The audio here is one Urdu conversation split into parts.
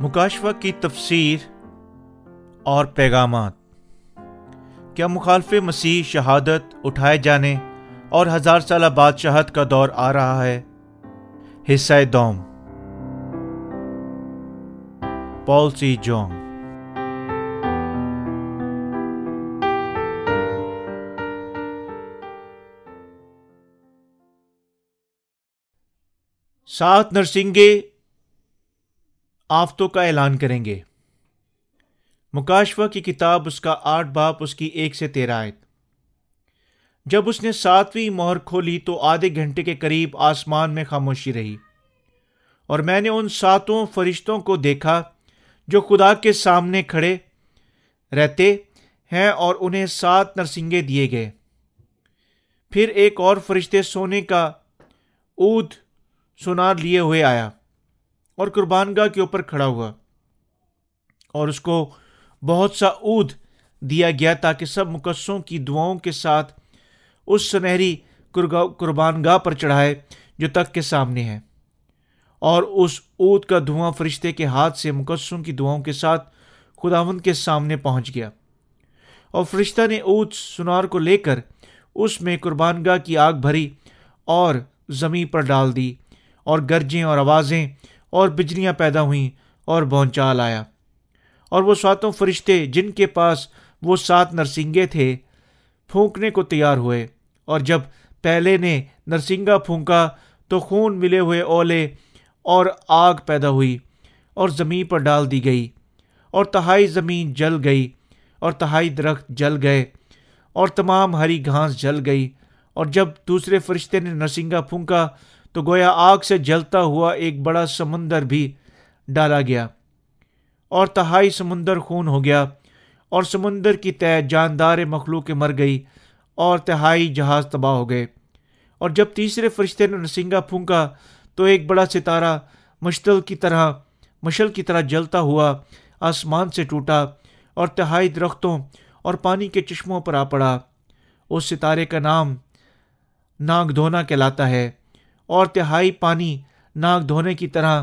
مکاشفہ کی تفسیر اور پیغامات۔ کیا مخالف مسیح شہادت اٹھائے جانے اور ہزار سالہ بادشاہت کا دور آ رہا ہے؟ حصہ دوم۔ پال سی جونگ سات نرسنگے آفتوں کا اعلان کریں گے۔ مکاشفہ کی کتاب اس کا آٹھ باپ اس کی ایک سے تیرہ آیت۔ جب اس نے ساتویں مہر کھولی تو آدھے گھنٹے کے قریب آسمان میں خاموشی رہی۔ اور میں نے ان ساتوں فرشتوں کو دیکھا جو خدا کے سامنے کھڑے رہتے ہیں اور انہیں سات نرسنگے دیے گئے۔ پھر ایک اور فرشتے سونے کا اود سنار لیے ہوئے آیا۔ اور قربان گاہ کے اوپر کھڑا ہوا اور اس کو بہت سا اود دیا گیا تاکہ سب مقصوں کی دعاؤں کے ساتھ اس سنہری قربان گاہ پر چڑھائے جو تک کے سامنے ہے۔ اور اس اود کا دھواں فرشتے کے ہاتھ سے مقصوں کی دعاؤں کے ساتھ خداون کے سامنے پہنچ گیا۔ اور فرشتہ نے اود سنار کو لے کر اس میں قربان گاہ کی آگ بھری اور زمیں پر ڈال دی اور گرجیں اور آوازیں اور بجلیاں پیدا ہوئیں اور بونچال آیا۔ اور وہ ساتوں فرشتے جن کے پاس وہ سات نرسنگے تھے، پھونکنے کو تیار ہوئے۔ اور جب پہلے نے نرسنگا پھونکا تو خون ملے ہوئے اولے اور آگ پیدا ہوئی اور زمین پر ڈال دی گئی۔ اور تہائی زمین جل گئی اور تہائی درخت جل گئے اور تمام ہری گھاس جل گئی۔ اور جب دوسرے فرشتے نے نرسنگا پھونکا تو گویا آگ سے جلتا ہوا ایک بڑا سمندر بھی ڈالا گیا اور تہائی سمندر خون ہو گیا اور سمندر کی طے جاندار مخلوق مر گئی اور تہائی جہاز تباہ ہو گئے۔ اور جب تیسرے فرشتے نے نسنگا پھونکا تو ایک بڑا ستارہ مشتل کی طرح، مشل کی طرح جلتا ہوا آسمان سے ٹوٹا اور تہائی درختوں اور پانی کے چشموں پر آ پڑا۔ اس ستارے کا نام ناگ دھونا کہلاتا ہے۔ اور تہائی پانی ناک دھونے کی طرح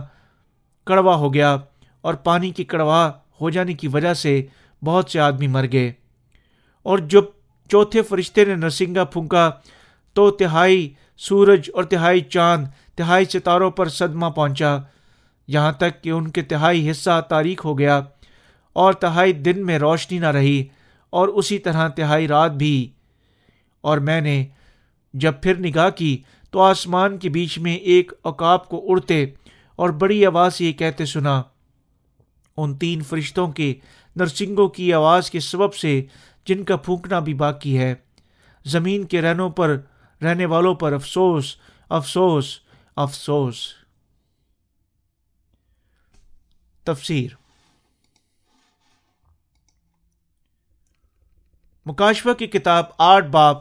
کڑوا ہو گیا اور پانی کی کڑوا ہو جانے کی وجہ سے بہت سے آدمی مر گئے۔ اور جب چوتھے فرشتے نے نرسنگا پھونکا تو تہائی سورج اور تہائی چاند، تہائی ستاروں پر صدمہ پہنچا۔ یہاں تک کہ ان کے تہائی حصہ تاریخ ہو گیا اور تہائی دن میں روشنی نہ رہی اور اسی طرح تہائی رات بھی۔ اور میں نے جب پھر نگاہ کی تو آسمان کے بیچ میں ایک اوقاب کو اڑتے اور بڑی آواز یہ کہتے سنا، ان تین فرشتوں کے نرسنگوں کی آواز کے سبب سے جن کا پھونکنا بھی باقی ہے۔ زمین کے رہنوں پر، رہنے والوں پر افسوس افسوس افسوس۔ تفسیر۔ مکاشفہ کی کتاب آٹھ باپ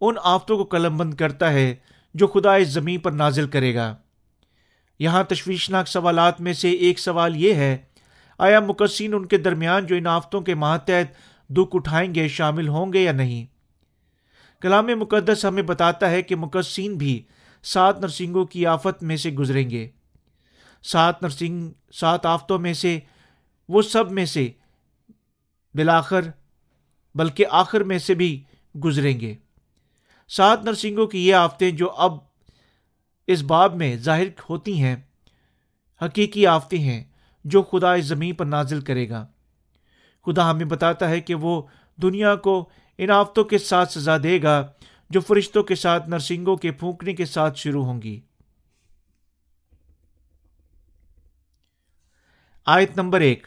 ان آفتوں کو قلم بند کرتا ہے جو خدا اس زمین پر نازل کرے گا۔ یہاں تشویشناک سوالات میں سے ایک سوال یہ ہے، آیا مقصین ان کے درمیان جو ان آفتوں کے ماتحت دکھ اٹھائیں گے شامل ہوں گے یا نہیں؟ کلام مقدس ہمیں بتاتا ہے کہ مقصین بھی سات نرسنگوں کی آفت میں سے گزریں گے۔ سات نرسنگ، سات آفتوں میں سے، وہ سب میں سے، بلاخر، بلکہ آخر میں سے بھی گزریں گے۔ سات نرسنگوں کی یہ آفتیں جو اب اس باب میں ظاہر ہوتی ہیں، حقیقی آفتیں ہیں جو خدا اس زمین پر نازل کرے گا۔ خدا ہمیں بتاتا ہے کہ وہ دنیا کو ان آفتوں کے ساتھ سزا دے گا جو فرشتوں کے ساتھ، نرسنگوں کے پھونکنے کے ساتھ شروع ہوں گی۔ آیت نمبر ایک۔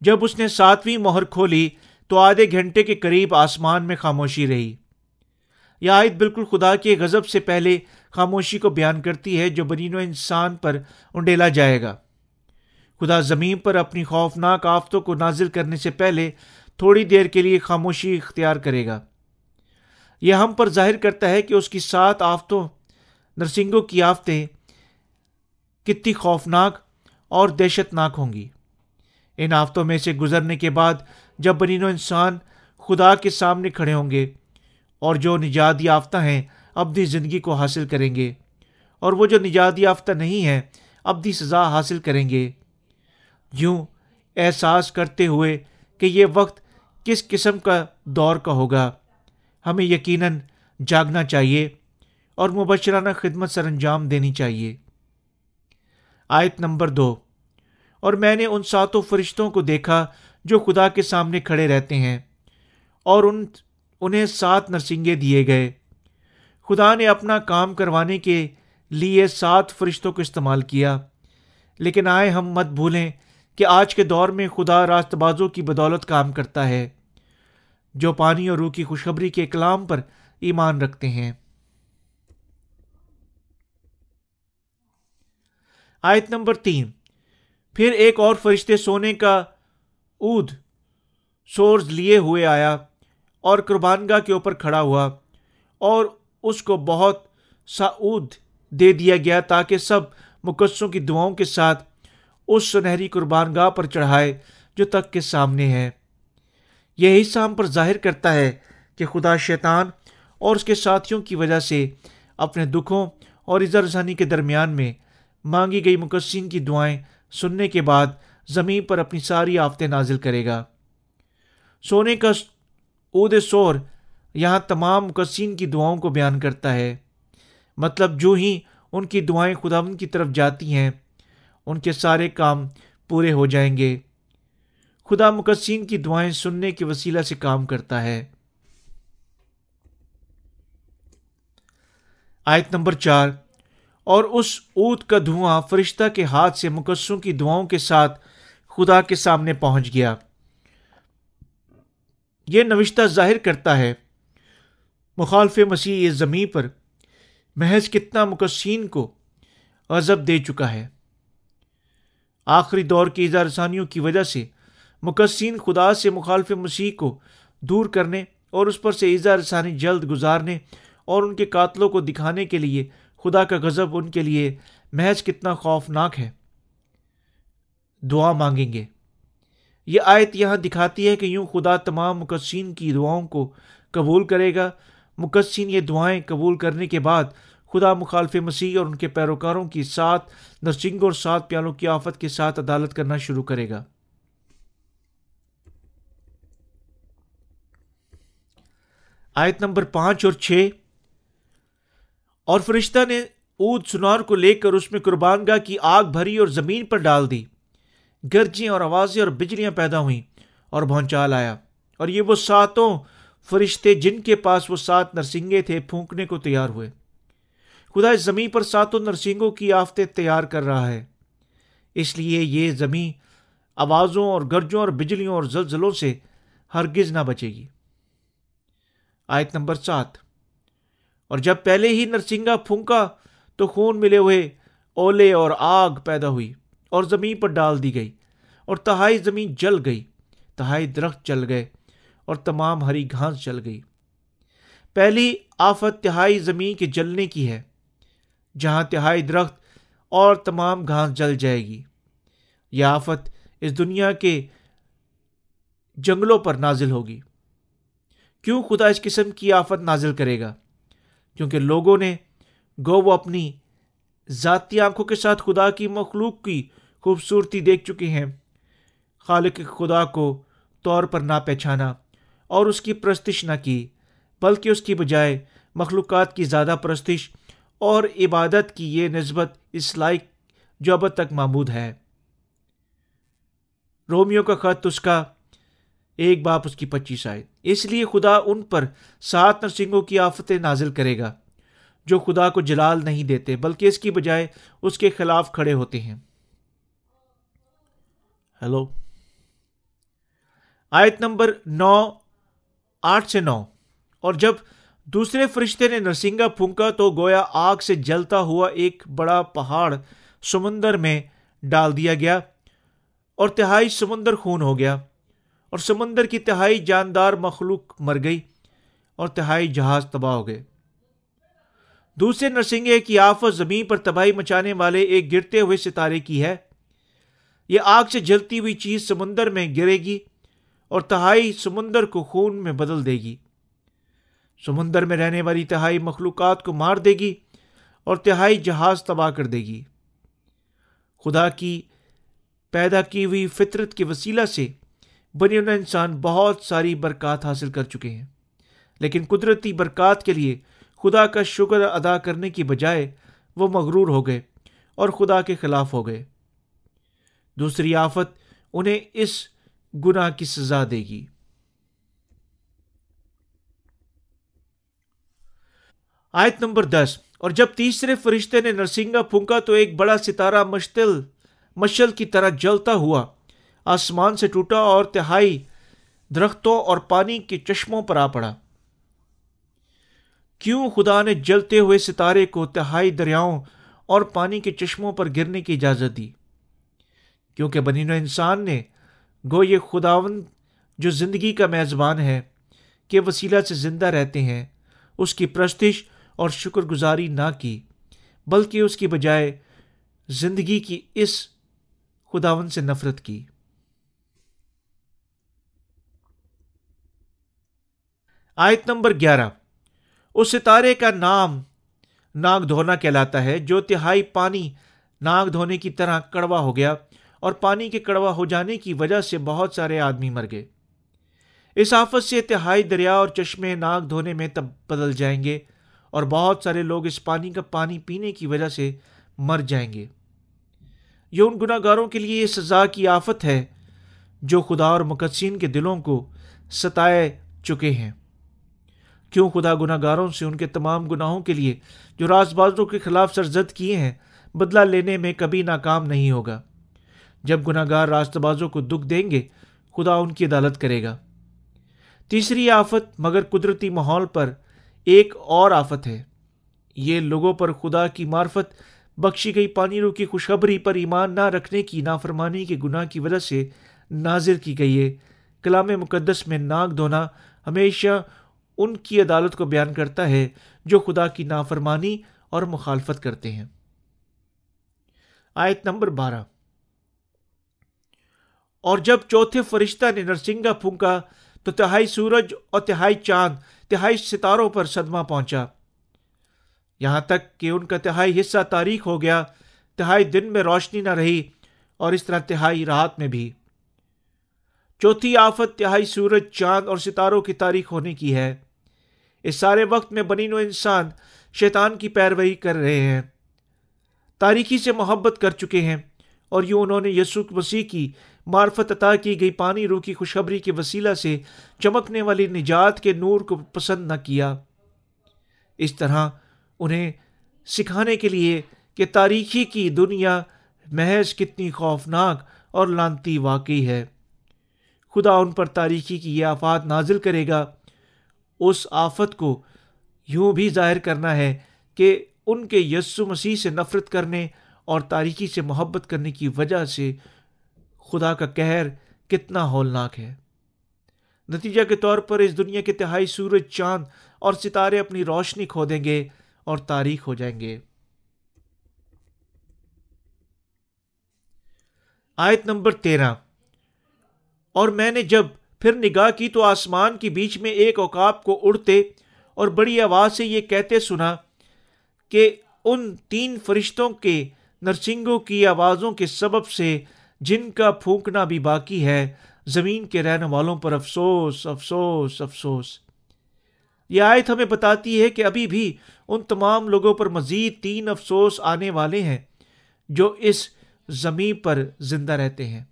جب اس نے ساتویں مہر کھولی تو آدھے گھنٹے کے قریب آسمان میں خاموشی رہی۔ یہ آیت بالکل خدا کے غضب سے پہلے خاموشی کو بیان کرتی ہے جو بنین و انسان پر انڈیلا جائے گا۔ خدا زمین پر اپنی خوفناک آفتوں کو نازل کرنے سے پہلے تھوڑی دیر کے لیے خاموشی اختیار کرے گا۔ یہ ہم پر ظاہر کرتا ہے کہ اس کی سات آفتوں، نرسنگوں کی آفتیں کتنی خوفناک اور دہشت ناک ہوں گی۔ ان آفتوں میں سے گزرنے کے بعد جب بنین و انسان خدا کے سامنے کھڑے ہوں گے اور جو نجات یافتہ ہیں اپنی زندگی کو حاصل کریں گے، اور وہ جو نجات یافتہ نہیں ہیں، اپنی سزا حاصل کریں گے۔ یوں احساس کرتے ہوئے کہ یہ وقت کس قسم کا دور کا ہوگا۔ ہمیں یقیناً جاگنا چاہیے اور مبشرانہ خدمت سر انجام دینی چاہیے۔ آیت نمبر دو۔ اور میں نے ان ساتوں فرشتوں کو دیکھا جو خدا کے سامنے کھڑے رہتے ہیں، اور ان انہیں سات نرسنگے دیے گئے۔ خدا نے اپنا کام کروانے کے لیے سات فرشتوں کو استعمال کیا۔ لیکن آئے ہم مت بھولیں کہ آج کے دور میں خدا راست بازوں کی بدولت کام کرتا ہے، جو پانی اور روح کی خوشخبری کے کلام پر ایمان رکھتے ہیں۔ آیت نمبر تین۔ پھر ایک اور فرشتے سونے کا اود سورز لیے ہوئے آیا۔ اور قربان گاہ کے اوپر کھڑا ہوا اور اس کو بہت سا اود دے دیا گیا تاکہ سب مقصوں کی دعاؤں کے ساتھ اس سنہری قربان گاہ پر چڑھائے جو تک کے سامنے ہے۔ یہ حصہ ہم پر ظاہر کرتا ہے کہ خدا شیطان اور اس کے ساتھیوں کی وجہ سے اپنے دکھوں اور اظہار رسانی کے درمیان میں مانگی گئی مقصین کی دعائیں سننے کے بعد زمین پر اپنی ساری آفتیں نازل کرے گا۔ سونے کا عود سور یہاں تمام مقصین کی دعاؤں کو بیان کرتا ہے۔ مطلب جو ہی ان کی دعائیں خدا کی طرف جاتی ہیں، ان کے سارے کام پورے ہو جائیں گے۔ خدا مقصین کی دعائیں سننے کے وسیلہ سے کام کرتا ہے۔ آیت نمبر چار۔ اور اس اونت کا دھواں فرشتہ کے ہاتھ سے مقصوں کی دعاؤں کے ساتھ خدا کے سامنے پہنچ گیا۔ یہ نوشتہ ظاہر کرتا ہے۔ مخالف مسیح اس زمین پر محض کتنا مقصین کو عذب دے چکا ہے۔ آخری دور کی اظہار کی وجہ سے مقصین خدا سے مخالف مسیح کو دور کرنے اور اس پر سے اظہار رسانی جلد گزارنے اور ان کے قاتلوں کو دکھانے کے لیے خدا کا غضب ان کے لیے محض کتنا خوفناک ہے۔ دعا مانگیں گے۔ یہ آیت یہاں دکھاتی ہے کہ یوں خدا تمام مقصین کی دعاؤں کو قبول کرے گا۔ مقصین یہ دعائیں قبول کرنے کے بعد خدا مخالف مسیح اور ان کے پیروکاروں کی سات نرسنگ اور سات پیالوں کی آفت کے ساتھ عدالت کرنا شروع کرے گا۔ آیت نمبر پانچ اور چھ۔ اور فرشتہ نے اود سنار کو لے کر اس میں قربان گاہ کی آگ بھری اور زمین پر ڈال دی۔ گرجیں اور آوازیں اور بجلیاں پیدا ہوئیں اور بھونچال آیا۔ اور یہ وہ ساتوں فرشتے جن کے پاس وہ سات نرسنگے تھے پھونکنے کو تیار ہوئے۔ خدا اس زمین پر ساتوں نرسنگوں کی آفتیں تیار کر رہا ہے۔ اس لیے یہ زمین آوازوں اور گرجوں اور بجلیوں اور زلزلوں سے ہرگز نہ بچے گی۔ آیت نمبر سات۔ اور جب پہلے ہی نرسنگا پھونکا تو خون ملے ہوئے اولے اور آگ پیدا ہوئی۔ اور زمین پر ڈال دی گئی اور تہائی زمین جل گئی، تہائی درخت جل گئے اور تمام ہری گھاس جل گئی۔ پہلی آفت تہائی زمین کے جلنے کی ہے، جہاں تہائی درخت اور تمام گھاس جل جائے گی۔ یہ آفت اس دنیا کے جنگلوں پر نازل ہوگی۔ کیوں خدا اس قسم کی آفت نازل کرے گا؟ کیونکہ لوگوں نے گو وہ اپنی ذاتی آنکھوں کے ساتھ خدا کی مخلوق کی خوبصورتی دیکھ چکے ہیں۔ خالق خدا کو طور پر نہ پہچانا اور اس کی پرستش نہ کی، بلکہ اس کی بجائے مخلوقات کی زیادہ پرستش اور عبادت کی یہ نسبت اس لائق جو اب تک معمود ہے۔ رومیو کا خط اس کا ایک باپ اس کی پچیس آئے۔ اس لیے خدا ان پر سات نرسنگوں کی آفتیں نازل کرے گا جو خدا کو جلال نہیں دیتے، بلکہ اس کی بجائے اس کے خلاف کھڑے ہوتے ہیں۔ ہیلو آیت نمبر نو، آٹھ سے نو۔ اور جب دوسرے فرشتے نے نرسنگا پھونکا تو گویا آگ سے جلتا ہوا ایک بڑا پہاڑ سمندر میں ڈال دیا گیا اور تہائی سمندر خون ہو گیا اور سمندر کی تہائی جاندار مخلوق مر گئی اور تہائی جہاز تباہ ہو گئے۔ دوسرے نرسنگے کی آفت زمین پر تباہی مچانے والے ایک گرتے ہوئے ستارے کی ہے۔ یہ آگ سے جلتی ہوئی چیز سمندر میں گرے گی اور تہائی سمندر کو خون میں بدل دے گی۔ سمندر میں رہنے والی تہائی مخلوقات کو مار دے گی اور تہائی جہاز تباہ کر دے گی۔ خدا کی پیدا کی ہوئی فطرت کے وسیلہ سے بنی انسان بہت ساری برکات حاصل کر چکے ہیں۔ لیکن قدرتی برکات کے لیے خدا کا شکر ادا کرنے کی بجائے وہ مغرور ہو گئے اور خدا کے خلاف ہو گئے۔ دوسری آفت انہیں اس گناہ کی سزا دے گی۔ آیت نمبر دس، اور جب تیسرے فرشتے نے نرسنگا پھونکا تو ایک بڑا ستارہ مشتل، مشل کی طرح جلتا ہوا، آسمان سے ٹوٹا اور تہائی درختوں اور پانی کے چشموں پر آ پڑا۔ کیوں خدا نے جلتے ہوئے ستارے کو تہائی دریاؤں اور پانی کے چشموں پر گرنے کی اجازت دی؟ کیونکہ بنین انسان نے گو یہ خداون جو زندگی کا میزبان ہے، کہ وسیلہ سے زندہ رہتے ہیں، اس کی پرستش اور شکر گزاری نہ کی، بلکہ اس کی بجائے زندگی کی اس خداون سے نفرت کی۔ آیت نمبر گیارہ۔ اس ستارے کا نام ناگ دھونا کہلاتا ہے، جو تہائی پانی ناگ دھونے کی طرح کڑوا ہو گیا اور پانی کے کڑوا ہو جانے کی وجہ سے بہت سارے آدمی مر گئے۔ اس آفت سے تہائی دریا اور چشمے ناگ دھونے میں تب بدل جائیں گے اور بہت سارے لوگ اس پانی کا پانی پینے کی وجہ سے مر جائیں گے۔ یہ ان گناہ گاروں کے لیے یہ سزا کی آفت ہے جو خدا اور مقدسین کے دلوں کو ستائے چکے ہیں۔ کیوں خدا گناہ گاروں سے ان کے تمام گناہوں کے لیے جو راز بازوں کے خلاف سرزد کیے ہیں بدلہ لینے میں کبھی ناکام نہیں ہوگا؟ جب گناہ گار راست بازوں کو دکھ دیں گے، خدا ان کی عدالت کرے گا۔ تیسری آفت مگر قدرتی ماحول پر ایک اور آفت ہے۔ یہ لوگوں پر خدا کی معرفت، بخشی گئی پانی رو کی خوشخبری پر ایمان نہ رکھنے کی نافرمانی کے گناہ کی وجہ سے نازر کی گئی ہے۔ کلام مقدس میں ناک دھونا ہمیشہ ان کی عدالت کو بیان کرتا ہے جو خدا کی نافرمانی اور مخالفت کرتے ہیں۔ آیت نمبر بارہ۔ اور جب چوتھے فرشتہ نے نرسنگا پھونکا تو تہائی سورج اور تہائی چاند، تہائی ستاروں پر صدمہ پہنچا۔ یہاں تک کہ ان کا تہائی حصہ تاریخ ہو گیا، تہائی دن میں روشنی نہ رہی اور اس طرح تہائی رات میں بھی۔ چوتھی آفت تہائی سورج، چاند اور ستاروں کی تاریخ ہونے کی ہے۔ اس سارے وقت میں بنی نو انسان شیطان کی پیروئی کر رہے ہیں۔ تاریخی سے محبت کر چکے ہیں اور یوں انہوں نے یسو مسیح کی معرفت عطا کی گئی پانی رو کی خوشخبری کے وسیلہ سے چمکنے والی نجات کے نور کو پسند نہ کیا۔ اس طرح انہیں سکھانے کے لیے کہ تاریخی کی دنیا محض کتنی خوفناک اور لانتی واقعی ہے۔ خدا ان پر تاریخی کی یہ آفات نازل کرے گا۔ اس آفت کو یوں بھی ظاہر کرنا ہے کہ ان کے یسو مسیح سے نفرت کرنے اور تاریکی سے محبت کرنے کی وجہ سے خدا کا کہر کتنا ہولناک ہے۔ نتیجہ کے طور پر اس دنیا کے تہائی سورج، چاند اور ستارے اپنی روشنی کھو دیں گے اور تاریخ ہو جائیں گے۔ آیت نمبر تیرہ۔ اور میں نے جب پھر نگاہ کی تو آسمان کے بیچ میں ایک اوقاب کو اڑتے اور بڑی آواز سے یہ کہتے سنا کہ ان تین فرشتوں کے نرسنگوں کی آوازوں کے سبب سے جن کا پھونکنا بھی باقی ہے، زمین کے رہنے والوں پر افسوس افسوس افسوس۔ یہ آیت ہمیں بتاتی ہے کہ ابھی بھی ان تمام لوگوں پر مزید تین افسوس آنے والے ہیں جو اس زمین پر زندہ رہتے ہیں۔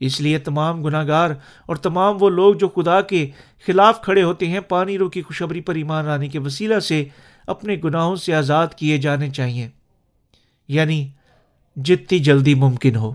اس لیے تمام گناہ گار اور تمام وہ لوگ جو خدا کے خلاف کھڑے ہوتے ہیں، پانی رو کی خوشبری پر ایمان لانے کے وسیلہ سے اپنے گناہوں سے آزاد کیے جانے چاہیے یعنی جتنی جلدی ممکن ہو۔